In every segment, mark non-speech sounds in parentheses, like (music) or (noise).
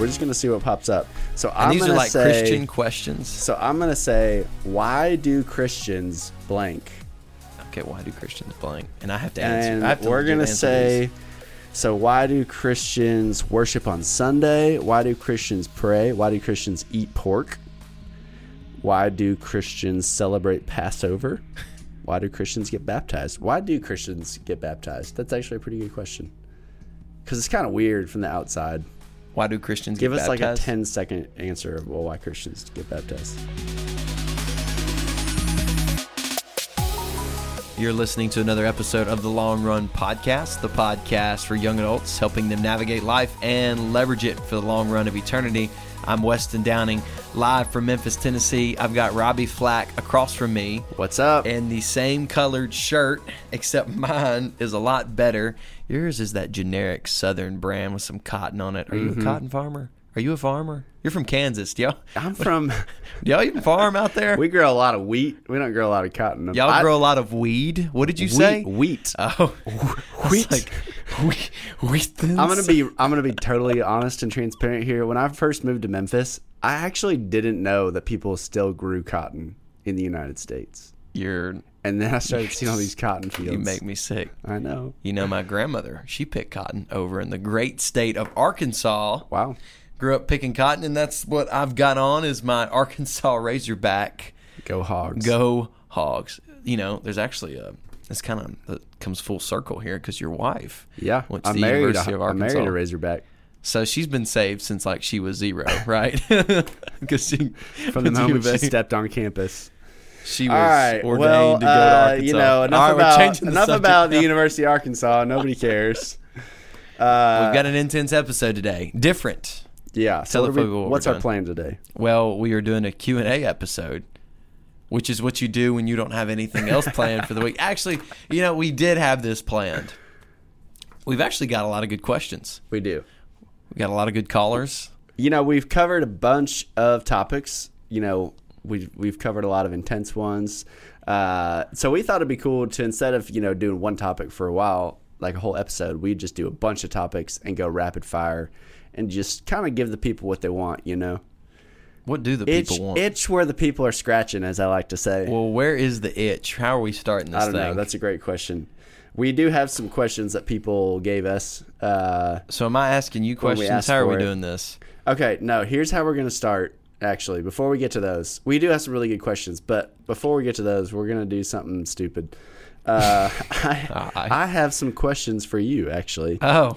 We're just gonna see what pops up. So And I'm these gonna are like say, Christian questions. So I'm gonna say, why do Christians blank? Okay, why do Christians blank? And I have to answer. And have to we're gonna say, these. so why do Christians worship on Sunday? Why do Christians pray? Why do Christians eat pork? Why do Christians celebrate Passover? Why do Christians get baptized? Why do Christians get baptized? That's actually a pretty good question. Because it's kind of weird from the outside. Why do Christians Give get us like a baptized? 10 second answer of well, why Christians get baptized. You're listening to another episode of the Long Run Podcast, the podcast for young adults, helping them navigate life and leverage it for the long run of eternity. I'm Weston Downing, live from Memphis, Tennessee. I've got Robby Flack across from me What's up? in the same colored shirt, except mine is a lot better. Yours is that generic Southern brand with some cotton on it. Are you a mm-hmm. cotton farmer? Are you a farmer? You're from Kansas, do y'all? I'm (laughs) from. Do y'all even farm out there? we grow a lot of wheat. We don't grow a lot of cotton. y'all I- grow a lot of weed. What did you wheat, say? Wheat. Oh, (laughs) Wheat. Like, (laughs) wheat, wheat I'm gonna be I'm gonna be totally honest and transparent here. When I first moved to Memphis, I actually didn't know that people still grew cotton in the United States. You're. And then I started seeing all these cotton fields. You make me sick. I know. You know, my grandmother, she picked cotton over in the great state of Arkansas. Wow. Grew up picking cotton, and that's what I've got on is my Arkansas Razorback. Go hogs. Go Hogs. You know, there's actually a. It's kind of it comes full circle here because your wife. Yeah. Went to I'm the married. University a, of I'm married Arkansas. a Razorback. So she's been saved since like she was zero, (laughs) right? (laughs) Because she From the (laughs) moment she stepped on campus. she was All right. ordained Well, to go to uh, Arkansas. you know, enough right, about changing the about the. University of Arkansas. Nobody cares. Uh, We've got an intense episode today. Different. yeah. So what we- what's our plan today? Well, we are doing a Q&A episode, which is what you do when you don't have anything else planned for the week. Actually, you know, we did have this planned. We've actually got a lot of good questions. We do. We got a lot of good callers. you know we've covered a bunch of topics you know we've, we've covered a lot of intense ones uh, so we thought it'd be cool to instead of you know doing one topic for a while like a whole episode we'd just do a bunch of topics and go rapid fire and just kind of give the people what they want you know What do the itch, people want? itch where the people are scratching as i like to say well, where is the itch? How are we starting this i don't thing? know that's a great question we do have some questions that people gave us uh, so am I asking you questions? How are we it. doing this? Okay, no, here's how we're going to start, actually. Before we get to those, we do have some really good questions, but before we get to those, we're going to do something stupid. Uh, (laughs) I, (laughs) I- I have some questions for you, actually. Oh,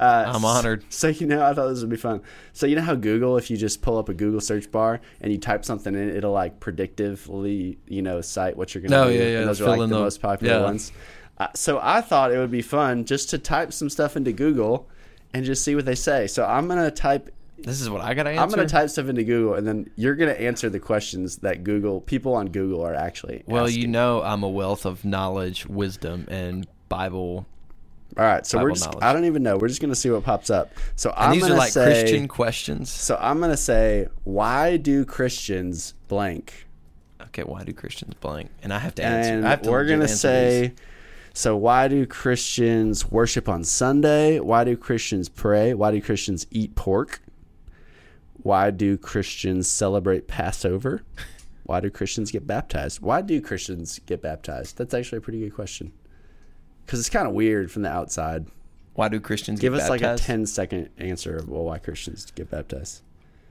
Uh, I'm honored. (laughs) So, you know, I thought this would be fun. So, you know how Google, if you just pull up a Google search bar and you type something in, it'll like predictively, you know, cite what you're going to Oh, do. yeah, yeah, And those are like the the- most popular yeah. ones. Uh, so, I thought it would be fun just to type some stuff into Google and just see what they say. So, I'm going to type this is what I got to answer. I'm going to type stuff into Google, and then you're going to answer the questions that Google people on Google are actually. well, asking. you know, I'm a wealth of knowledge, wisdom, and Bible. All right, so we're just—I don't even know. We're just going to see what pops up. So And I'm these going are to like say. Christian questions. So I'm going to say, why do Christians blank? Okay, why do Christians blank? And I have to answer. And I have to we're going to say. these. So why do Christians worship on Sunday? Why do Christians pray? Why do Christians eat pork? Why do Christians celebrate Passover? (laughs) Why do Christians get baptized? Why do Christians get baptized? That's actually a pretty good question. Because it's kind of weird from the outside. why do Christians Give us like a baptized? 10 second answer of well, why Christians get baptized.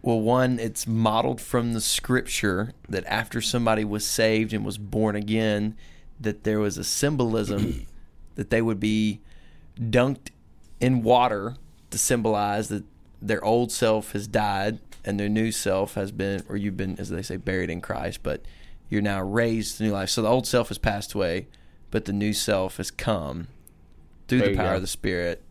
Well, one, it's modeled from the scripture that after somebody was saved and was born again, that there was a symbolism (clears throat) that they would be dunked in water to symbolize that their old self has died and their new self has been, or you've been, as they say, buried in Christ, but you're now raised to new life. So the old self has passed away, but the new self has come through There the power of the Spirit.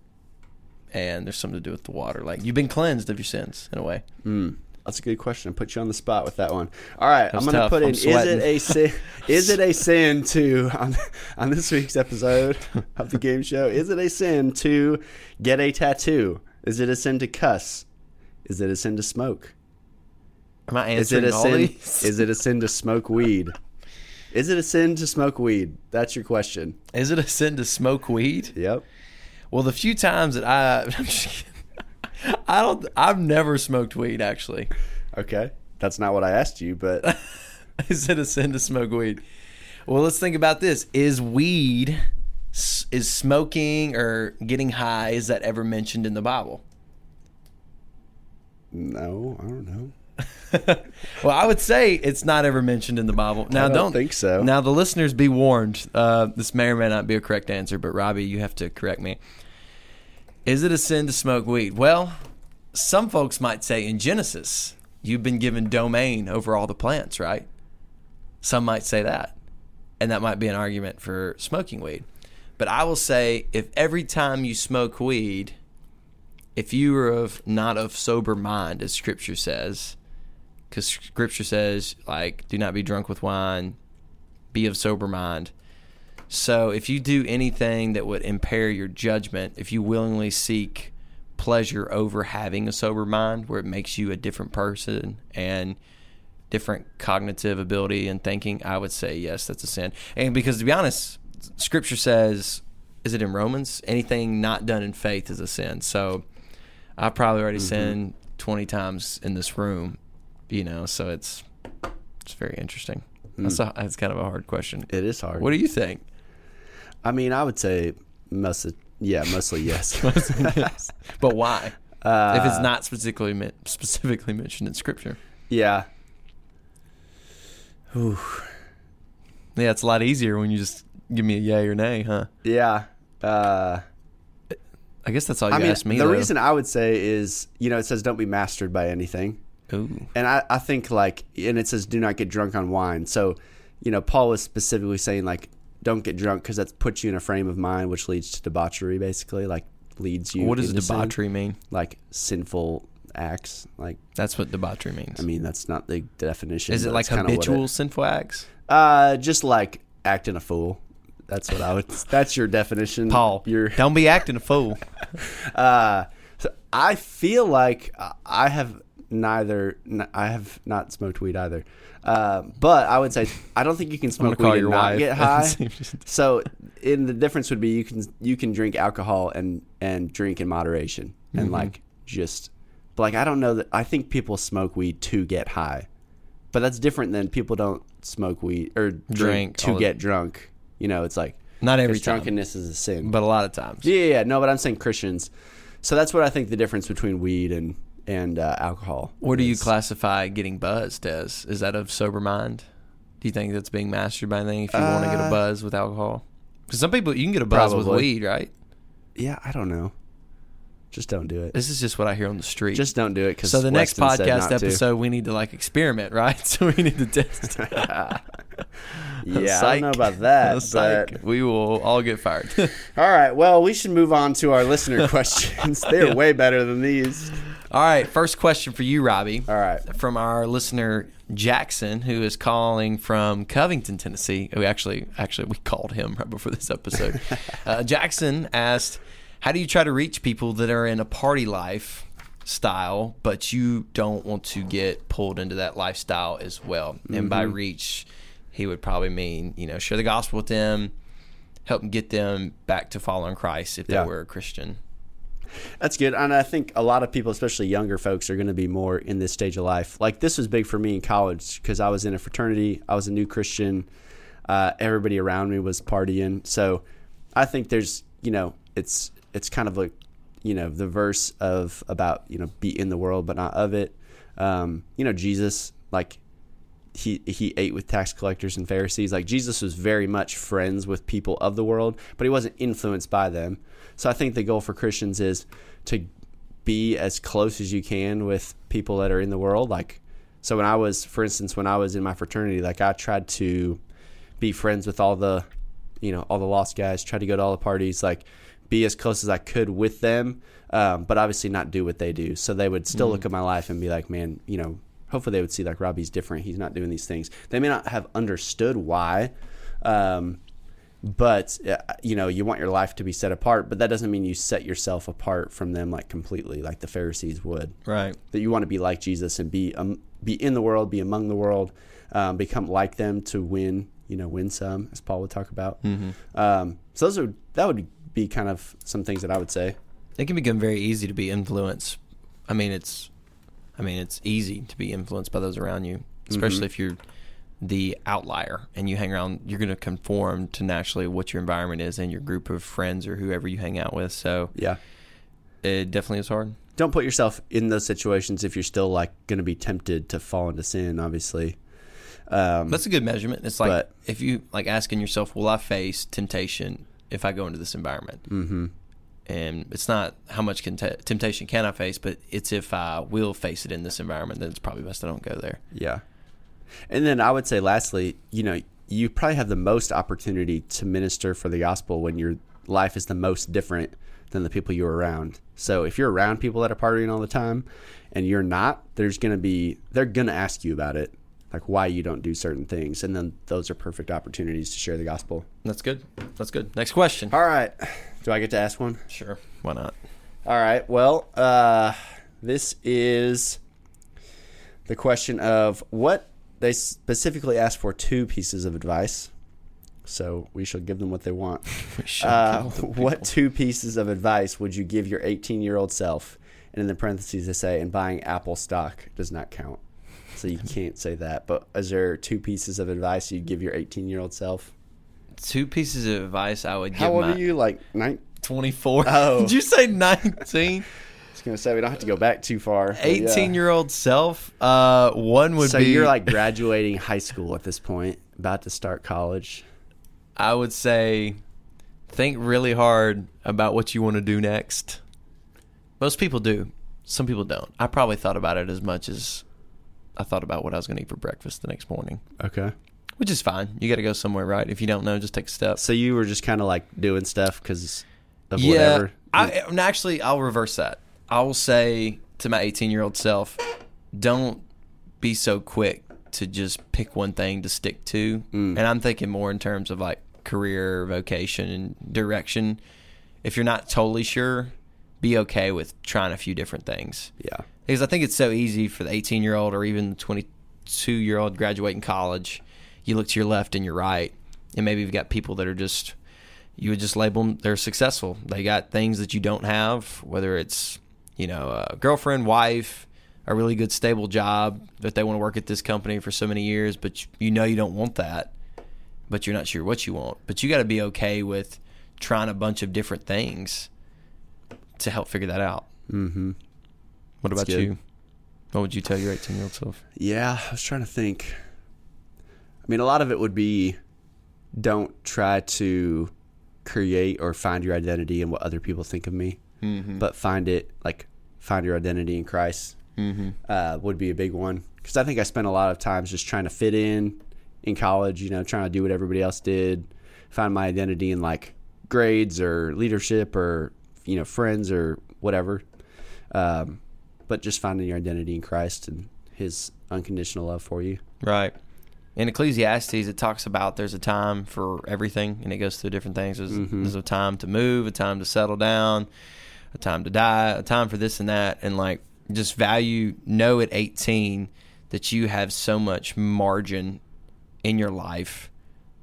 And there's something to do with the water. Like you've been cleansed of your sins in a way. Mm, that's a good question. I put you on the spot with that one. All right, I'm going to tough. put I'm in: Is it a sin? (laughs) is it a sin to on, on this week's episode of the game show? Is it a sin to get a tattoo? Is it a sin to cuss? Is it a sin to smoke? Am I Is it answering a all sin? these? Is it a sin to smoke weed? Is it a sin to smoke weed? That's your question. Is it a sin to smoke weed? Yep. Well, the few times that I, (laughs) I'm just kidding. I don't. I've never smoked weed. Actually, Okay, that's not what I asked you, but (laughs) is it a sin to smoke weed? Well, let's think about this: Is weed, is smoking or getting high? Is that ever mentioned in the Bible? no, I don't know. (laughs) well, I would say it's not ever mentioned in the Bible. Now, i don't think so. Now, the listeners be warned. Uh, this may or may not be a correct answer, but Robby, you have to correct me. Is it a sin to smoke weed? Well, some folks might say in Genesis, you've been given domain over all the plants, right? Some might say that. And that might be an argument for smoking weed. But I will say if every time you smoke weed, if you are of not of sober mind, as scripture says, because scripture says, like, do not be drunk with wine, be of sober mind. So if you do anything that would impair your judgment, if you willingly seek pleasure over having a sober mind, where it makes you a different person and different cognitive ability and thinking, I would say yes, that's a sin. And because to be honest, Scripture says, is it in Romans? Anything not done in faith is a sin. So I probably already mm-hmm. sinned twenty times in this room, you know. So it's it's very interesting. That's a, that's kind of a hard question. It is hard. What do you think? I mean, I would say mostly, yeah, (laughs) mostly yes. But why? uh, if it's not specifically men- specifically mentioned in Scripture, yeah, Ooh. yeah, it's a lot easier when you just give me a yay or nay, huh? yeah. Uh, I guess that's all you I mean, asked me. the though. reason I would say is, you know, it says don't be mastered by anything. Ooh. And I, I think like, and it says do not get drunk on wine. So, you know, Paul was specifically saying like, don't get drunk because that puts you in a frame of mind, which leads to debauchery, basically, like leads you. what does into sin. debauchery mean? Like sinful acts. Like, That's what debauchery means. I mean, that's not the definition. Is it like habitual it- sinful acts? uh, just like acting a fool. That's what I would. (laughs) that's your definition, Paul, Your don't be acting a fool. (laughs) Uh, so I feel like I have neither. n- I have not smoked weed either. Uh, but I would say I don't think you can smoke weed your and not get (laughs) high. See if she- so, in the difference would be you can you can drink alcohol and and drink in moderation Mm-hmm. and like just. But like I don't know that I think people smoke weed to get high, but that's different than people don't smoke weed or drink, Drink to the- get drunk. You know, it's like Not every time, drunkenness is a sin. but a lot of times. Yeah, yeah, yeah. No, but I'm saying Christians. So that's what I think the difference between weed and and uh, alcohol. What do you classify getting buzzed as? Is that of sober mind? Do you think that's being mastered by anything if you want to get a Uh, buzz with alcohol? Because some people you can get a buzz with Probably. weed, right? Yeah, I don't know. Just don't do it. This is just what I hear on the street. Just don't do it. Because so the next podcast episode, we need to like experiment, right? (laughs) So we need to test. (laughs) (laughs) yeah, I don't know about that. Psych. but we will all get fired. all right, well, we should move on to our listener questions. They're way better than these. All right, first question for you, Robby. All right. from our listener Jackson, who is calling from Covington, Tennessee. We actually, actually, we called him right before this episode. (laughs) uh, Jackson asked, "How do you try to reach people that are in a party life style, but you don't want to get pulled into that lifestyle as well?" And by Mm-hmm. reach, he would probably mean, you know, share the gospel with them, help get them back to following Christ if they were a Christian. That's good. And I think a lot of people, especially younger folks, are going to be more in this stage of life. Like this was big for me in college because I was in a fraternity. I was a new Christian. Uh, everybody around me was partying. So I think there's, you know, it's it's kind of like, you know, the verse of about you know be in the world but not of it. Um, you know, Jesus like he he ate with tax collectors and Pharisees. Like Jesus was very much friends with people of the world, but he wasn't influenced by them. So I think the goal for Christians is to be as close as you can with people that are in the world. Like so when I was for instance when I was in my fraternity, like I tried to be friends with all the you know, all the lost guys, try to go to all the parties, like be as close as I could with them. Um, but obviously not do what they do. So they would still look at my life and be like, man, you know, hopefully they would see like Robby's different. He's not doing these things. They may not have understood why, um, but uh, you know, you want your life to be set apart. But that doesn't mean you set yourself apart from them like completely, like the Pharisees would. Right. That you want to be like Jesus and be um, be in the world, be among the world, um, become like them to win. You know, win some, as Paul would talk about. Um, so those are that would be kind of some things that I would say. it can become very easy to be influenced I mean, it's, I mean, it's easy to be influenced by those around you, especially if you're the outlier and you hang around. You're going to conform to naturally what your environment is and your group of friends or whoever you hang out with. So Yeah. it definitely is hard. Don't put yourself in those situations if you're still like going to be tempted to fall into sin. Obviously. Um, That's a good measurement. It's like But- if you like asking yourself, "Will I face temptation if I go into this environment?" mm-hmm. And it's not how much can temptation can I face, but it's if I will face it in this environment, then it's probably best I don't go there. Yeah. And then I would say, lastly, you know, you probably have the most opportunity to minister for the gospel when your life is the most different than the people you're around. So if you're around people that are partying all the time and you're not, there's going to be, they're going to ask you about it, like why you don't do certain things. And then those are perfect opportunities to share the gospel. That's good. That's good. Next question. All right. Do I get to ask one? Sure. Why not? All right. Well, uh, this is the question of what they specifically asked for two pieces of advice. So we shall give them what they want. (laughs) We Uh, (laughs) what two pieces of advice would you give your 18 year old self? And in the parentheses, they say, and buying Apple stock does not count. So you (laughs) can't say that. But is there two pieces of advice you'd give your 18 year old self? Two pieces of advice I would How give How old my are you? Like nine? 24. Oh. Did you say 19? I was gonna say we don't have to go back too far. but yeah. 18 year old self. Uh, one would so be. you're like graduating high school at this point, about to start college. I would say, think really hard about what you want to do next. Most people do. Some people don't. I probably thought about it as much as I thought about what I was going to eat for breakfast the next morning, Okay. which is fine. You got to go somewhere, right? If you don't know, just take a step. So you were just kind of like doing stuff because of yeah, whatever. I, actually, I'll reverse that. I will say to my 18 year old self, don't be so quick to just pick one thing to stick to. Mm. And I'm thinking more in terms of like career, vocation, and direction. If you're not totally sure, be okay with trying a few different things. yeah. Because I think it's so easy for the 18 year old or even the 22 year old graduating college. You look to your left and your right, and maybe you've got people that are just, you would just label them, they're successful. They got things that you don't have, whether it's, you know, a girlfriend, wife, a really good stable job that they want to work at this company for so many years, but you- you know you don't want that, but you're not sure what you want. But you got to be okay with trying a bunch of different things to help figure that out. Mm-hmm. What That's about good. you? What would you tell your 18 year old self? Yeah, I was trying to think. I mean, a lot of it would be don't try to create or find your identity in what other people think of me, Mm-hmm. but find it like find your identity in Christ mm-hmm. uh, would be a big one because I think I spent a lot of times just trying to fit in in college. You know, trying to do what everybody else did, find my identity in like grades or leadership or you know friends or whatever. Um, but just finding your identity in Christ and His unconditional love for you. Right. In Ecclesiastes, it talks about there's a time for everything, and it goes through different things. There's, Mhm. there's a time to move, a time to settle down, a time to die, a time for this and that, and like just value. Know at 18 that you have so much margin in your life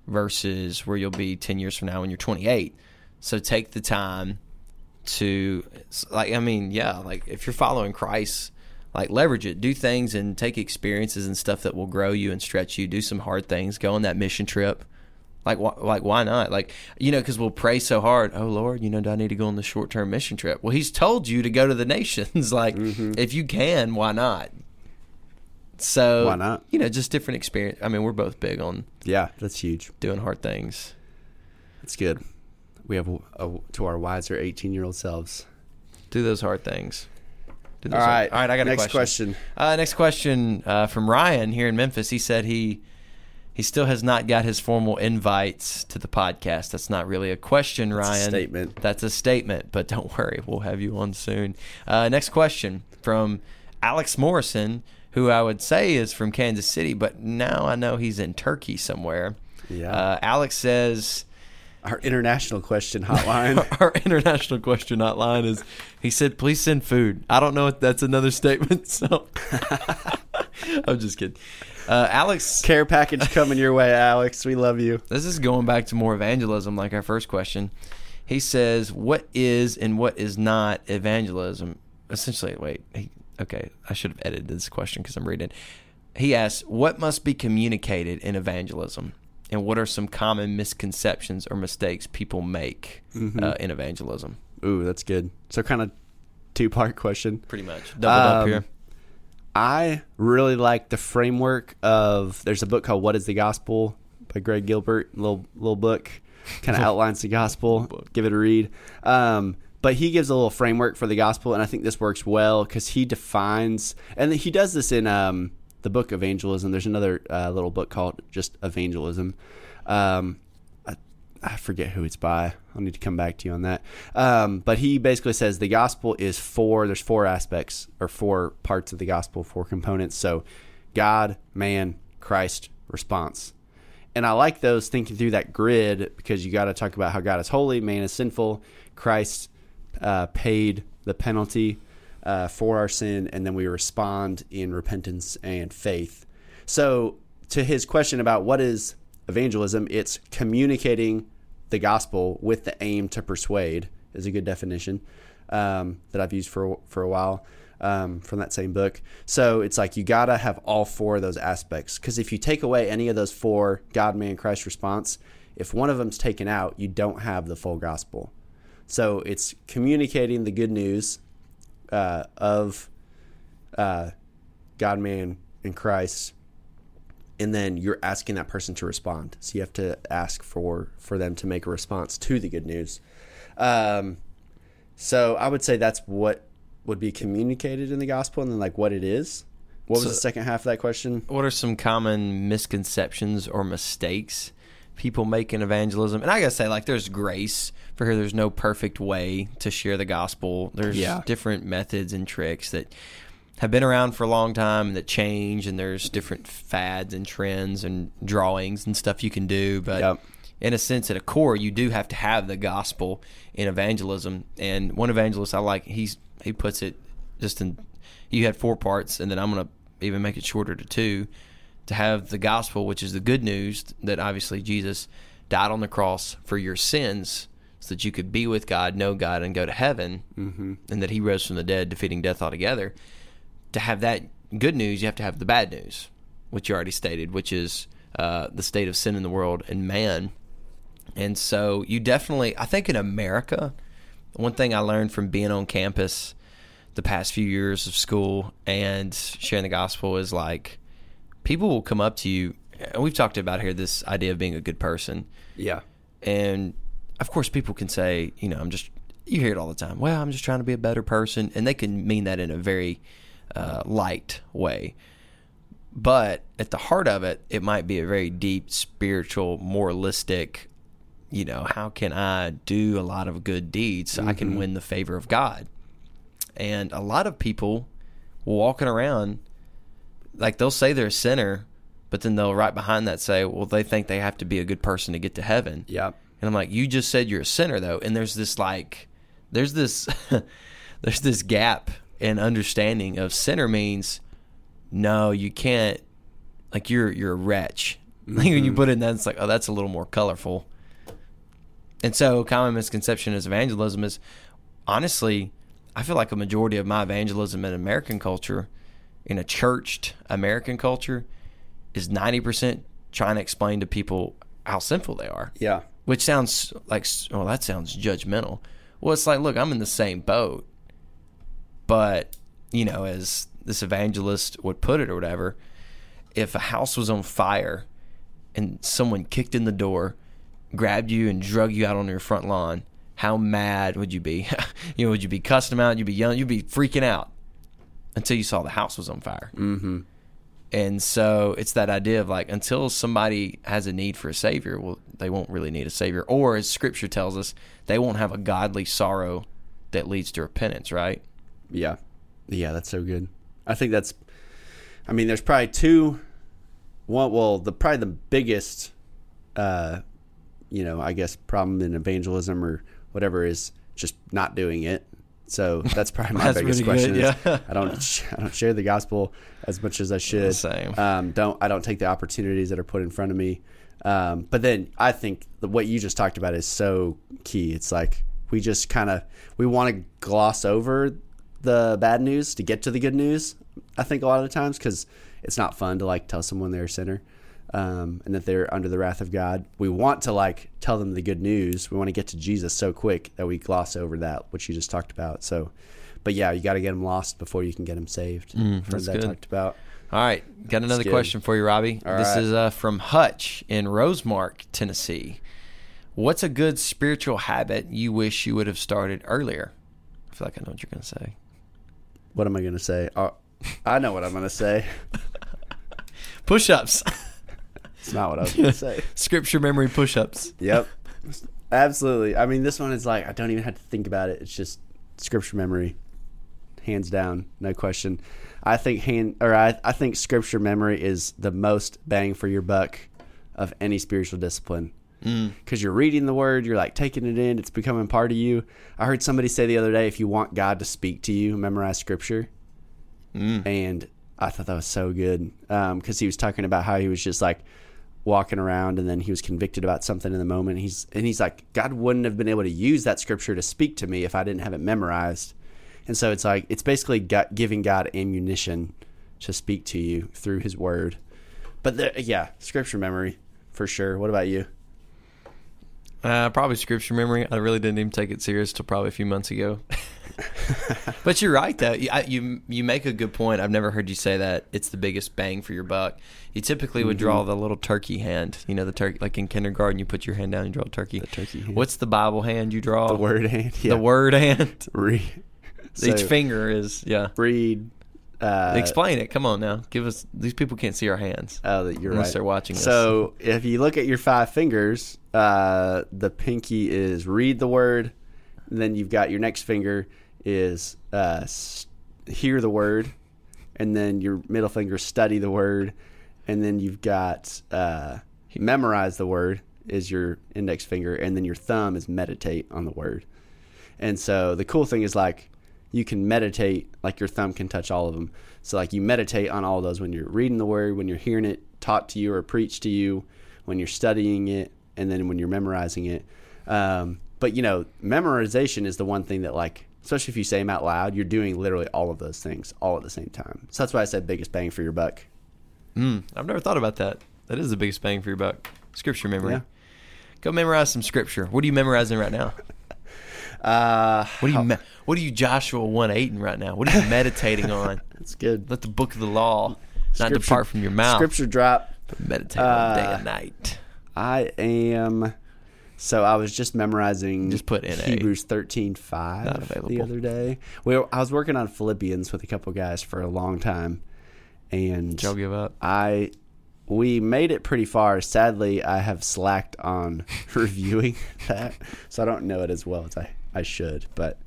versus where you'll be 10 years from now when you're 28. So take the time to like I mean, yeah, like if you're following Christ, like leverage it, do things and take experiences and stuff that will grow you and stretch you. Do some hard things. Go on that mission trip. Like, wh- like why not? Like, you know, because we'll pray so hard. Oh Lord, you know, do I need to go on the short term mission trip? Well, He's told you to go to the (laughs) nations. like, if you can, why not? So Why not? You know, just different experience. I mean, we're both big on Yeah, that's huge. doing hard things. That's good. We have a, a, to our wiser 18 year old selves. Do those hard things. All right. hard- all right. I got a next question. question. Uh, next question uh, from Ryan here in Memphis. He said he he still has not got his formal invites to the podcast. That's not really a question, It's a Ryan. statement. That's a statement, but (laughs) don't worry, we'll have you on soon. Uh, next question from Alex Morrison, who I would say is from Kansas City, but now I know he's in Turkey somewhere. Yeah. Uh, Alex says. Our international question hotline. (laughs) Our international question hotline is he said, please send food. I don't know if that's another statement, (laughs) so I'm just kidding. Uh, Alex, Care package coming your way, Alex. We love you. this is going back to more evangelism, like our first question. He says, What is and what is not evangelism? essentially, wait, he, okay, I should have edited this question because I'm reading. He asks, "What must be communicated in evangelism, and what are some common misconceptions or mistakes people make Mm-hmm. uh, in evangelism?" Ooh, that's good. So kind of two part question. Pretty much doubled up Um, here. I really like the framework of. There's a book called "What Is the Gospel" by Greg Gilbert. Little little book, kind of (laughs) outlines the gospel. Give it a read. Um, but he gives a little framework for the gospel, and I think this works well because he defines, and he does this in um, the book Evangelism. There's another uh, little book called just Evangelism. Um, I forget who it's by. I'll need to come back to you on that. Um, but he basically says the gospel is four. There's four aspects or four parts of the gospel, four components. So, God, man, Christ, response. And I like those thinking through that grid because you got to talk about how God is holy, man is sinful, Christ uh, paid the penalty uh, for our sin, and then we respond in repentance and faith. So, to his question about what is evangelism, it's communicating the gospel with the aim to persuade is a good definition um, that I've used for for a while um, from that same book. So it's like you gotta have all four of those aspects because if you take away any of those four God, man, Christ response, if one of them's taken out, you don't have the full gospel. So it's communicating the good news uh, of uh, God, man, and Christ and then you're asking that person to respond. So you have to ask for for them to make a response to the good news. Um, so I would say that's what would be communicated in the gospel, and then like what it is. What was So- the second half of that question? What are some common misconceptions or mistakes people make in evangelism? And I gotta say, like, there's grace for here. There's no perfect way to share the gospel. There's Yeah. different methods and tricks that have been around for a long time and that change. And there's different fads and trends and drawings and stuff you can do. But Yep. in a sense, at a core, you do have to have the gospel in evangelism. And one evangelist I like, he's he puts it just in. You had four parts, and then I'm gonna even make it shorter to two. To have the gospel, which is the good news that obviously Jesus died on the cross for your sins, so that you could be with God, know God, and go to heaven, mm-hmm. and that He rose from the dead, defeating death altogether. To have that good news, you have to have the bad news, which you already stated, which is uh, the state of sin in the world and man. And so you definitely, I think in America, one thing I learned from being on campus the past few years of school and sharing the gospel is like people will come up to you. And we've talked about here this idea of being a good person. Yeah. And of course, people can say, you know, I'm just, you hear it all the time. Well, I'm just trying to be a better person. And they can mean that in a very uh, light way. But at the heart of it, it might be a very deep, spiritual, moralistic, you know, how can I do a lot of good deeds so I can win the favor of God? And a lot of people walking around, like they'll say they're a sinner, but then they'll right behind that say, well, they think they have to be a good person to get to heaven. Yep. And I'm like, you just said you're a sinner though, and there's this like, there's this, (laughs) there's this gap in understanding of sinner means, no, you can't, like you're you're a wretch. (laughs) Like when you mm-hmm. put it in that, it's like, oh, that's a little more colorful. And so, common misconception is evangelism is, honestly, I feel like a majority of my evangelism in American culture, in a churched American culture, is ninety percent trying to explain to people how sinful they are Yeah. which sounds like well that sounds judgmental well it's like look i'm in the same boat but you know as this evangelist would put it or whatever if a house was on fire and someone kicked in the door grabbed you and drug you out on your front lawn how mad would you be (laughs) you know would you be cussing them out you'd be yelling you'd be freaking out until you saw the house was on fire Mm-hmm. and so it's that idea of like until somebody has a need for a savior, well, they won't really need a savior. Or as scripture tells us, they won't have a godly sorrow that leads to repentance, right? Yeah. Yeah, that's so good. I think that's I mean, there's probably two one well, the probably the biggest uh you know, I guess problem in evangelism or whatever is just not doing it. So (laughs) that's probably my That's biggest question. good, yeah. I don't I don't share the gospel as much as I (laughs) should. Same. Um, don't I don't take the opportunities that are put in front of me. Um, but then I think the, what you just talked about is so key. It's like we just kind of we want to gloss over the bad news to get to the good news. I think a lot of the times because it's not fun to like tell someone they're a sinner um, and that they're under the wrath of God. We want to like tell them the good news. We want to get to Jesus so quick that we gloss over that, which you just talked about. So, but yeah, you got to get them lost before you can get them saved. Mm, that's that good. talked about. All right, got another good. question for you, Robby. All this right. is uh, from Hutch in Rosemark, Tennessee. What's a good spiritual habit you wish you would have started earlier? I feel like I know what you're going to say. What am I going to say? Uh, I know what I'm going to say. (laughs) Push ups, It's not what I was (laughs) going to say. scripture memory push ups. Yep. Absolutely. I mean, this one is like, I don't even have to think about it. It's just scripture memory. Hands down. No question. I think hand or I, I think scripture memory is the most bang for your buck of any spiritual discipline. Mm. Because you're reading the word, you're like taking it in, it's becoming part of you. I heard somebody say the other day, if you want God to speak to you, memorize scripture. Mm. And I thought that was so good um, because he was talking about how he was just like walking around and then he was convicted about something in the moment. He's and he's like, God wouldn't have been able to use that scripture to speak to me if I didn't have it memorized. And so it's like it's basically got, giving God ammunition to speak to you through His Word. But the, yeah, scripture memory for sure. What about you? Uh, probably scripture memory. I really didn't even take it serious till probably a few months ago. (laughs) but you're right, though. You, I, you you make a good point. I've never heard you say that. It's the biggest bang for your buck. You typically would draw Mm-hmm. the little turkey hand. You know, the turkey like in kindergarten. You put your hand down and draw a turkey. The turkey hand. What's the Bible hand you draw? The word hand. Yeah. The word hand. (laughs) Read. Each finger is yeah. read. Uh, Explain it. Come on now. Give us. These people can't see our hands. Oh, that you're Unless right. they're watching us. So if you look at your five fingers, uh, the pinky is read the word. And then you've got your next finger is uh, hear the word, and then your middle finger study the word, and then you've got uh, memorize the word is your index finger, and then your thumb is meditate on the word. And so the cool thing is like you can meditate like your thumb can touch all of them. So like you meditate on all those when you're reading the word, when you're hearing it taught to you or preached to you, when you're studying it, and then when you're memorizing it. Um, but you know, memorization is the one thing that like, especially if you say them out loud, you're doing literally all of those things all at the same time. So that's why I said biggest bang for your buck. Mm, I've never thought about that. That is the biggest bang for your buck. Scripture memory. Yeah. Go memorize some scripture. What are you memorizing right now? (laughs) Uh, What are you me- What are you Joshua one eighting right now? What are you meditating (laughs) on? that's good. Let the book of the law not depart from your mouth. Scripture drop. meditate on day Uh, and night. I am. So I was just memorizing Just put NA. Hebrews thirteen five the other day. We I was working on Philippians with a couple guys for a long time, and Joe give up. I we made it pretty far. Sadly, I have slacked on (laughs) reviewing that, so I don't know it as well as I, I should. But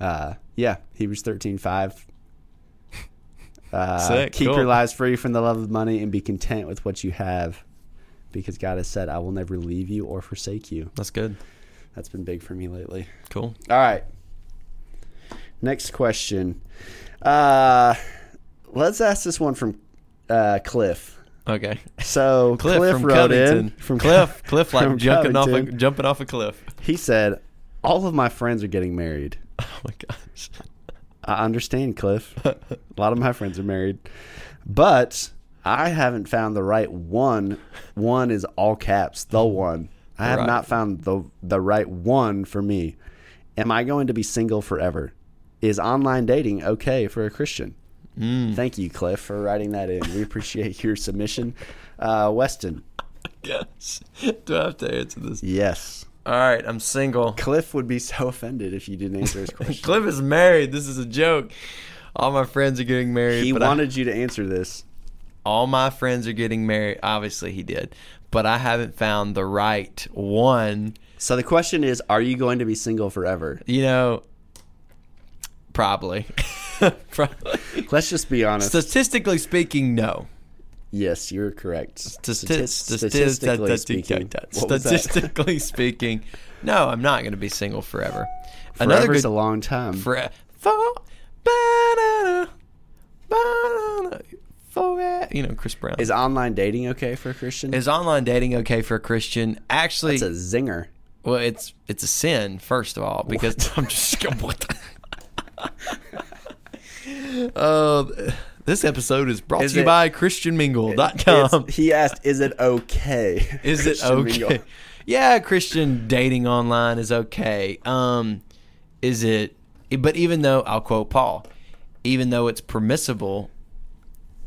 uh, yeah, Hebrews thirteen five. Uh, Sick, keep cool. your lives free from the love of money and be content with what you have, because God has said, "I will never leave you or forsake you." That's good. That's been big for me lately. Cool. All right. Next question. Uh, let's ask this one from uh, Cliff. Okay. So (laughs) Cliff, Cliff, from wrote Covington. in from Cliff. (laughs) Cliff like jumping off a, Covington. jumping off a cliff. He said, "All of my friends are getting married." (laughs) Oh my gosh. I understand, Cliff. A lot of my friends are married, but I haven't found the right one. One is all caps, the one. I have Right. not found the the right one for me. Am I going to be single forever? Is online dating okay for a Christian? Mm. Thank you, Cliff, for writing that in. We appreciate your submission. Uh, Weston, (laughs) Gosh. Do I have to answer this? yes. All right, I'm single. Cliff would be so offended if you didn't answer his (laughs) question. Cliff is married. This is a joke. All my friends are getting married. he but I- wanted you to answer this. All my friends are getting married. Obviously, he did, but I haven't found the right one. So the question is, are you going to be single forever? You know, probably. (laughs) probably. Let's just be honest. Statistically speaking, no. yes, you're correct. Stati- Stati- stati- statistically speaking, what was that? Statistically (laughs) speaking, no, I'm not going to be single forever. Forever's a long time. for, for, ba-da-da, ba-da-da, for, you know, Chris Brown. is online dating okay for a Christian? Is online dating okay for a Christian? Actually, It's a zinger. Well, it's it's a sin first of all because (laughs) I'm just what Uh, (laughs) this episode is brought Is to you it- by ChristianMingle.com. He asked, "Is it okay? (laughs) Is it okay? Mingle. Yeah, Christian dating online is okay. Um, is it? But even though I'll quote Paul, even though it's permissible,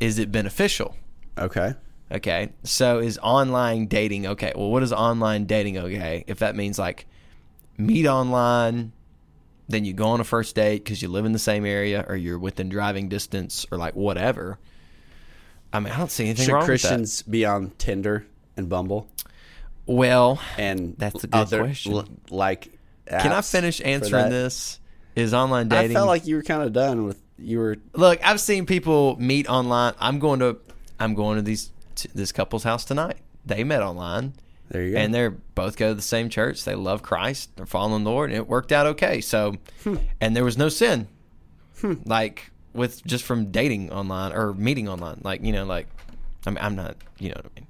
is it beneficial? Okay. Okay, so is online dating okay? Well, what is online dating okay? If that means like meet online, then you go on a first date because you live in the same area or you're within driving distance or like whatever. I mean, I don't see anything Should wrong Christians be on Tinder and Bumble. Well, and That's a good other, question. l- like, Can I finish answering this? Is online dating? I felt like you were kind of done with you were. Look, I've seen people meet online. I'm going to, I'm going to these to this couple's house tonight. They met online, There you go. and they're both go to the same church. They love Christ. They're following the Lord, and it worked out okay. So, Hmm. and there was no sin, like with just from dating online or meeting online. Like you know, like I mean, I'm not. You know what I mean?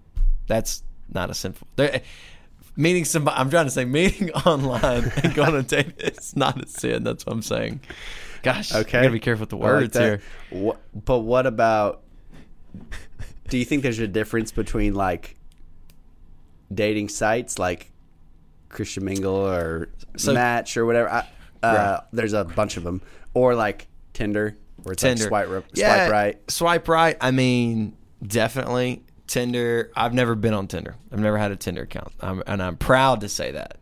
That's not a sinful. There, meeting somebody. I'm trying to say meeting (laughs) online and going to date. It's not a sin. That's what I'm saying. Gosh, Okay. gotta be careful with the I like words here. What, but what about? Do you think there's a difference between like dating sites like Christian Mingle or So- Match or whatever? I, uh, Right. There's a bunch of them, or like Tinder, where it's Tinder. like swipe, Yeah, swipe right. Swipe right. I mean, definitely Tinder. I've never been on Tinder. I've never had a Tinder account, I'm, and I'm proud to say that.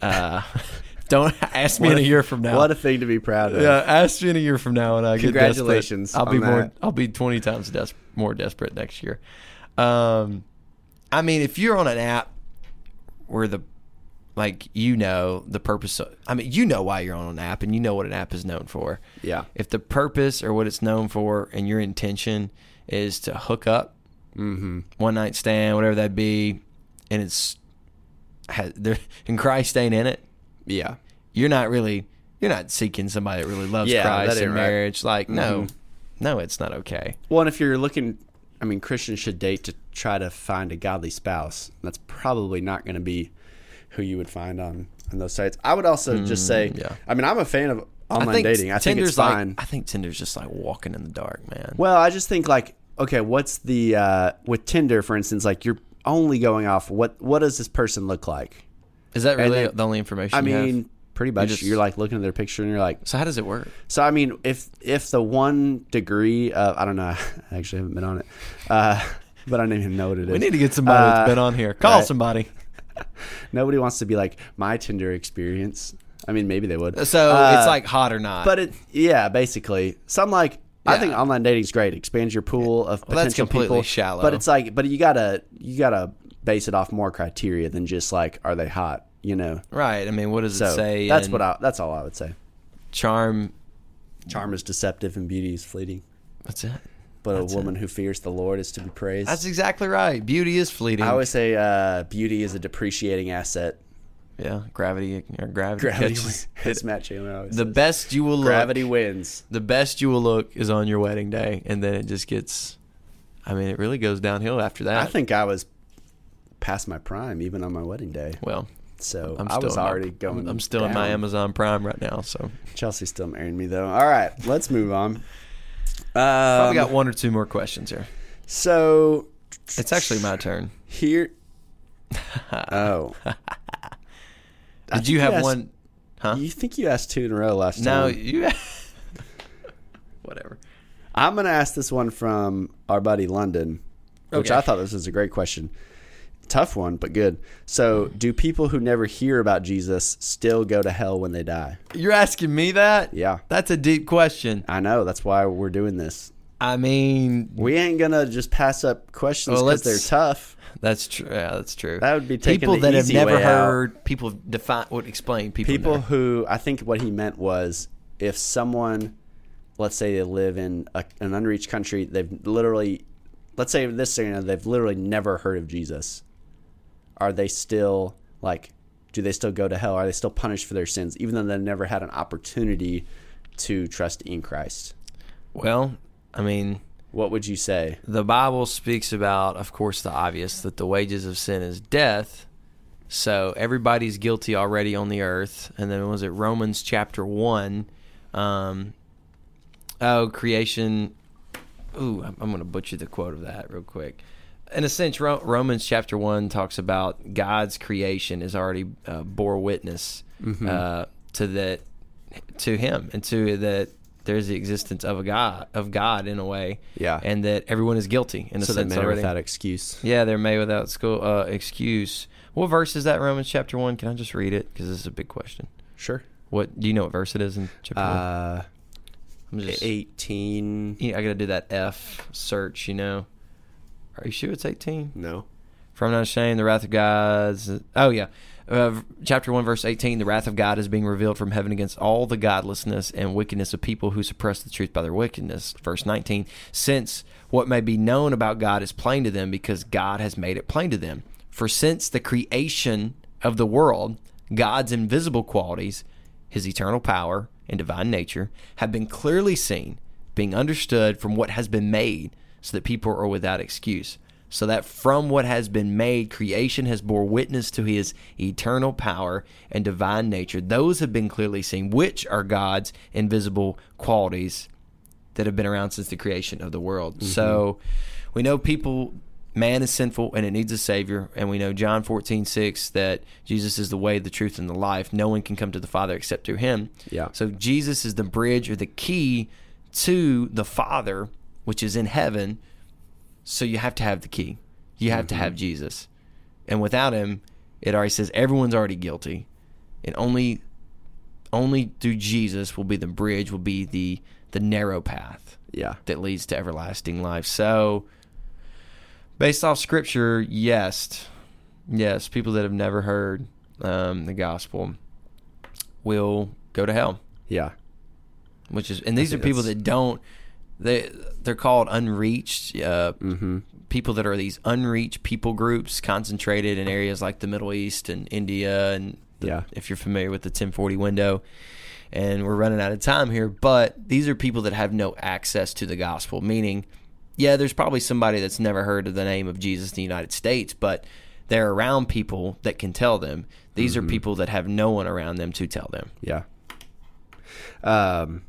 Uh, (laughs) don't (laughs) ask me What in a year from now. What a thing to be proud of. yeah, ask me in a year from now, and I get Congratulations desperate. I'll be more. I'll be twenty times des- more desperate next year. Um, I mean, if you're on an app where the like you know the purpose of, I mean you know why you're on an app and you know what an app is known for. Yeah. If the purpose or what it's known for and your intention is to hook up, Mm-hmm. one night stand, whatever that be, and it's has, there (laughs) and Christ ain't in it, Yeah. you're not really you're not seeking somebody that really loves Yeah, Christ that in ain't right. marriage. Like no, Mhm. no, it's not okay. Well, and if you're looking, I mean, Christians should date to try to find a godly spouse. That's probably not going to be who you would find on on those sites. I would also just say, Mm, yeah. I mean, I'm a fan of online I think dating. I think Tinder's it's fine. Like, I think Tinder's just like walking in the dark, man. well, I just think like, okay, what's the uh, with Tinder, for instance, like you're only going off what what does this person look like? Is that really then- the only information? I you have? mean, pretty much. just- you're like looking at their picture and you're like, so how does it work? So I mean, if if the one degree of I don't know, (laughs) I actually haven't been on it, uh, (laughs) but I don't even know what it is. We need to get somebody Uh, that's been on here. Call right. somebody. (laughs) Nobody wants to be like my Tinder experience. I mean, maybe they would. So Uh, it's like hot or not. but it yeah, basically. Some like I think online dating's great. Expands your pool of Well, that's potential completely people. shallow. But it's like, but you gotta you gotta base it off more criteria than just like are they hot? You know. right. I mean, what does So it say? that's what I that's all I would say. charm. Charm is deceptive and beauty is fleeting. That's it. But That's a woman who fears the Lord is to be praised. That's exactly right. Beauty is fleeting. I always say uh, beauty is a depreciating asset. yeah, gravity or gravity, Gravity catches. wins. It's (laughs) Matt Chandler The says. best you will look. Gravity wins. The best you will look is on your wedding day, and then it just gets. I mean, it really goes downhill after that. I think I was past my prime even on my wedding day. Well, So I'm i still was in my- already going. I'm, still in my. Amazon Prime right now, so Chelsea's still marrying me though. All right, let's move on. probably Um, got one or two more questions here. So It's actually my turn. here. (laughs) Oh, Did you have asked- one? Huh? You think you asked two in a row last No, time? No, you. (laughs) Whatever. I'm going to ask this one from our buddy London, which Okay. I thought this was a great question. Tough one, but good. So, do people who never hear about Jesus still go to hell when they die? You're asking me that? Yeah, That's a deep question. I know. That's why we're doing this. I mean, We ain't gonna just pass up questions because let's- they're tough. that's true. Yeah, that's true. That would be taking people that have never way out. heard. People define. Would explain people. People who I think what he meant was if someone, let's say they live in a, an unreached country, they've literally, let's say this scenario, they've literally never heard of Jesus. Are they still like? Do they still go to hell? Are they still punished for their sins, even though they never had an opportunity to trust in Christ? Well, I mean, What would you say? the Bible speaks about, of course, the obvious that the wages of sin is death. So everybody's guilty already on the earth. And then was it Romans chapter one, Um, oh, creation. Ooh, I'm, I'm going to butcher the quote of that real quick. In a sense, Ro- Romans chapter one talks about God's creation has already uh, bore witness Mm-hmm. uh, to that, to Him, and to that there's the existence of a God, of God in a way, Yeah. and that everyone is guilty in a so sense man already. without excuse. Yeah, they're made without school uh, excuse. What verse is that? Romans chapter one. Can I just read it? Because this is a big question. Sure. What do you know? What verse it is in chapter one? Uh, I'm just. eighteen. Yeah, I gotta do that F search. You know. Are you sure it's 18? No. From not ashamed, the wrath of God's. Oh yeah, uh, chapter one, verse 18. The wrath of God is being revealed from heaven against all the godlessness and wickedness of people who suppress the truth by their wickedness. Verse 19. Since what may be known about God is plain to them, because God has made it plain to them. For since the creation of the world, God's invisible qualities, His eternal power and divine nature, have been clearly seen, being understood from what has been made, so that people are without excuse. So that from what has been made creation has bore witness to his eternal power and divine nature. Those have been clearly seen which are god's invisible qualities that have been around since the creation of the world. Mm-hmm. So we know people man is sinful and it needs a savior and we know john 14 6 that jesus is the way the truth and the life. No one can come to the father except through him. Yeah. so jesus is the bridge or the key to the father which is in heaven so you have to have the key. You have to have Jesus. And without him, it already says everyone's already guilty. And only only through Jesus will be the bridge, will be the the narrow path Yeah. that leads to everlasting life. So based off scripture, yes. Yes, people that have never heard um, the gospel will go to hell Yeah. which is and these are people that don't they they're called unreached uh, Mm-hmm. people that are these unreached people groups concentrated in areas like the Middle East and India and the, Yeah. if you're familiar with the 1040 window and we're running out of time here but these are people that have no access to the gospel meaning yeah there's probably somebody that's never heard of the name of Jesus in the United States but they're around people that can tell them these Mm-hmm. are people that have no one around them to tell them Yeah. Um,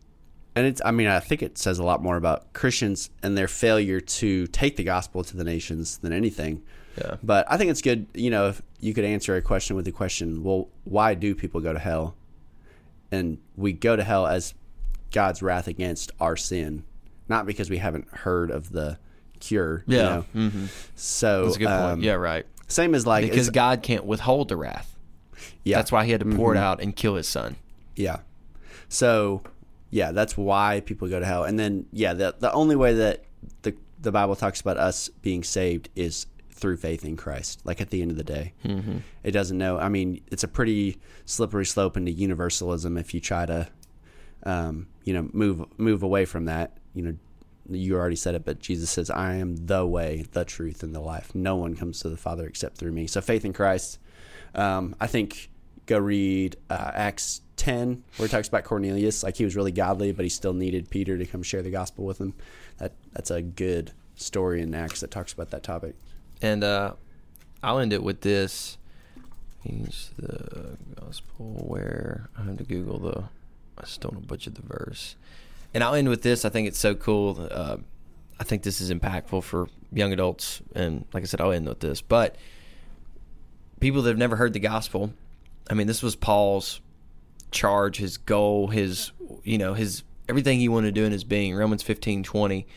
and it's, I mean, I think it says a lot more about Christians and their failure to take the gospel to the nations than anything. yeah But I think it's good, you know, if you could answer a question with the question, well, why do people go to hell? And we go to hell as God's wrath against our sin, not because we haven't heard of the cure. you yeah know? hmm So, that's a good um, point yeah right Same as like, because God can't withhold the wrath. yeah, That's why he had to pour it out and kill his son. Yeah. So, yeah, that's why people go to hell. And then, yeah, the the only way that the the Bible talks about us being saved is through faith in Christ. Like at the end of the day, mm-hmm. it doesn't know. I mean, it's a pretty slippery slope into universalism if you try to, um, you know, move move away from that. You know, you already said it, but Jesus says, "I am the way, the truth, and the life. No one comes to the Father except through me." So, faith in Christ. Um, I think go read uh, Acts 10, where it talks about Cornelius. Like he was really godly, but he still needed Peter to come share the gospel with him. That that's a good story in Acts that talks about that topic. And uh, I'll end it with this. He's the gospel where I have to Google the. I just don't want butcher the verse. And I'll end with this. I think it's so cool. Uh, I think this is impactful for young adults. And like I said, I'll end with this. But people that have never heard the gospel, I mean, this was Paul's charge, his goal, his, you know, his everything he wanted to do in his being. Romans fifteen twenty.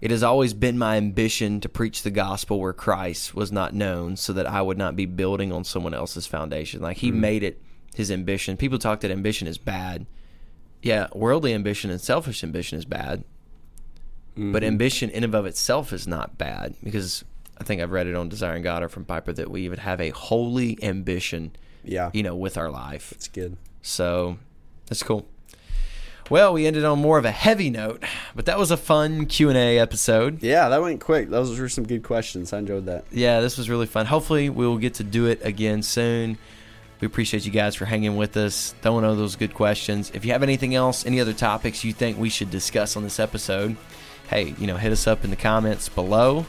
It has always been my ambition to preach the gospel where Christ was not known so that I would not be building on someone else's foundation. Like he hmm. made it his ambition. People talk that ambition is bad. Yeah, worldly ambition and selfish ambition is bad. But mm-hmm. ambition in and of itself is not bad because I think I've read it on Desiring God or from Piper that we would have a holy ambition, Yeah, you know, with our life. it's good. So that's cool. Well, we ended on more of a heavy note, but that was a fun Q and A episode. Yeah, that went quick. Those were some good questions. I enjoyed that. Yeah, this was really fun. Hopefully, we will get to do it again soon. We appreciate you guys for hanging with us, throwing all those good questions. If you have anything else, any other topics you think we should discuss on this episode, hey, you know, hit us up in the comments below.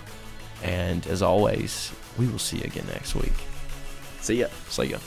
And as always, we will see you again next week. See ya. See ya.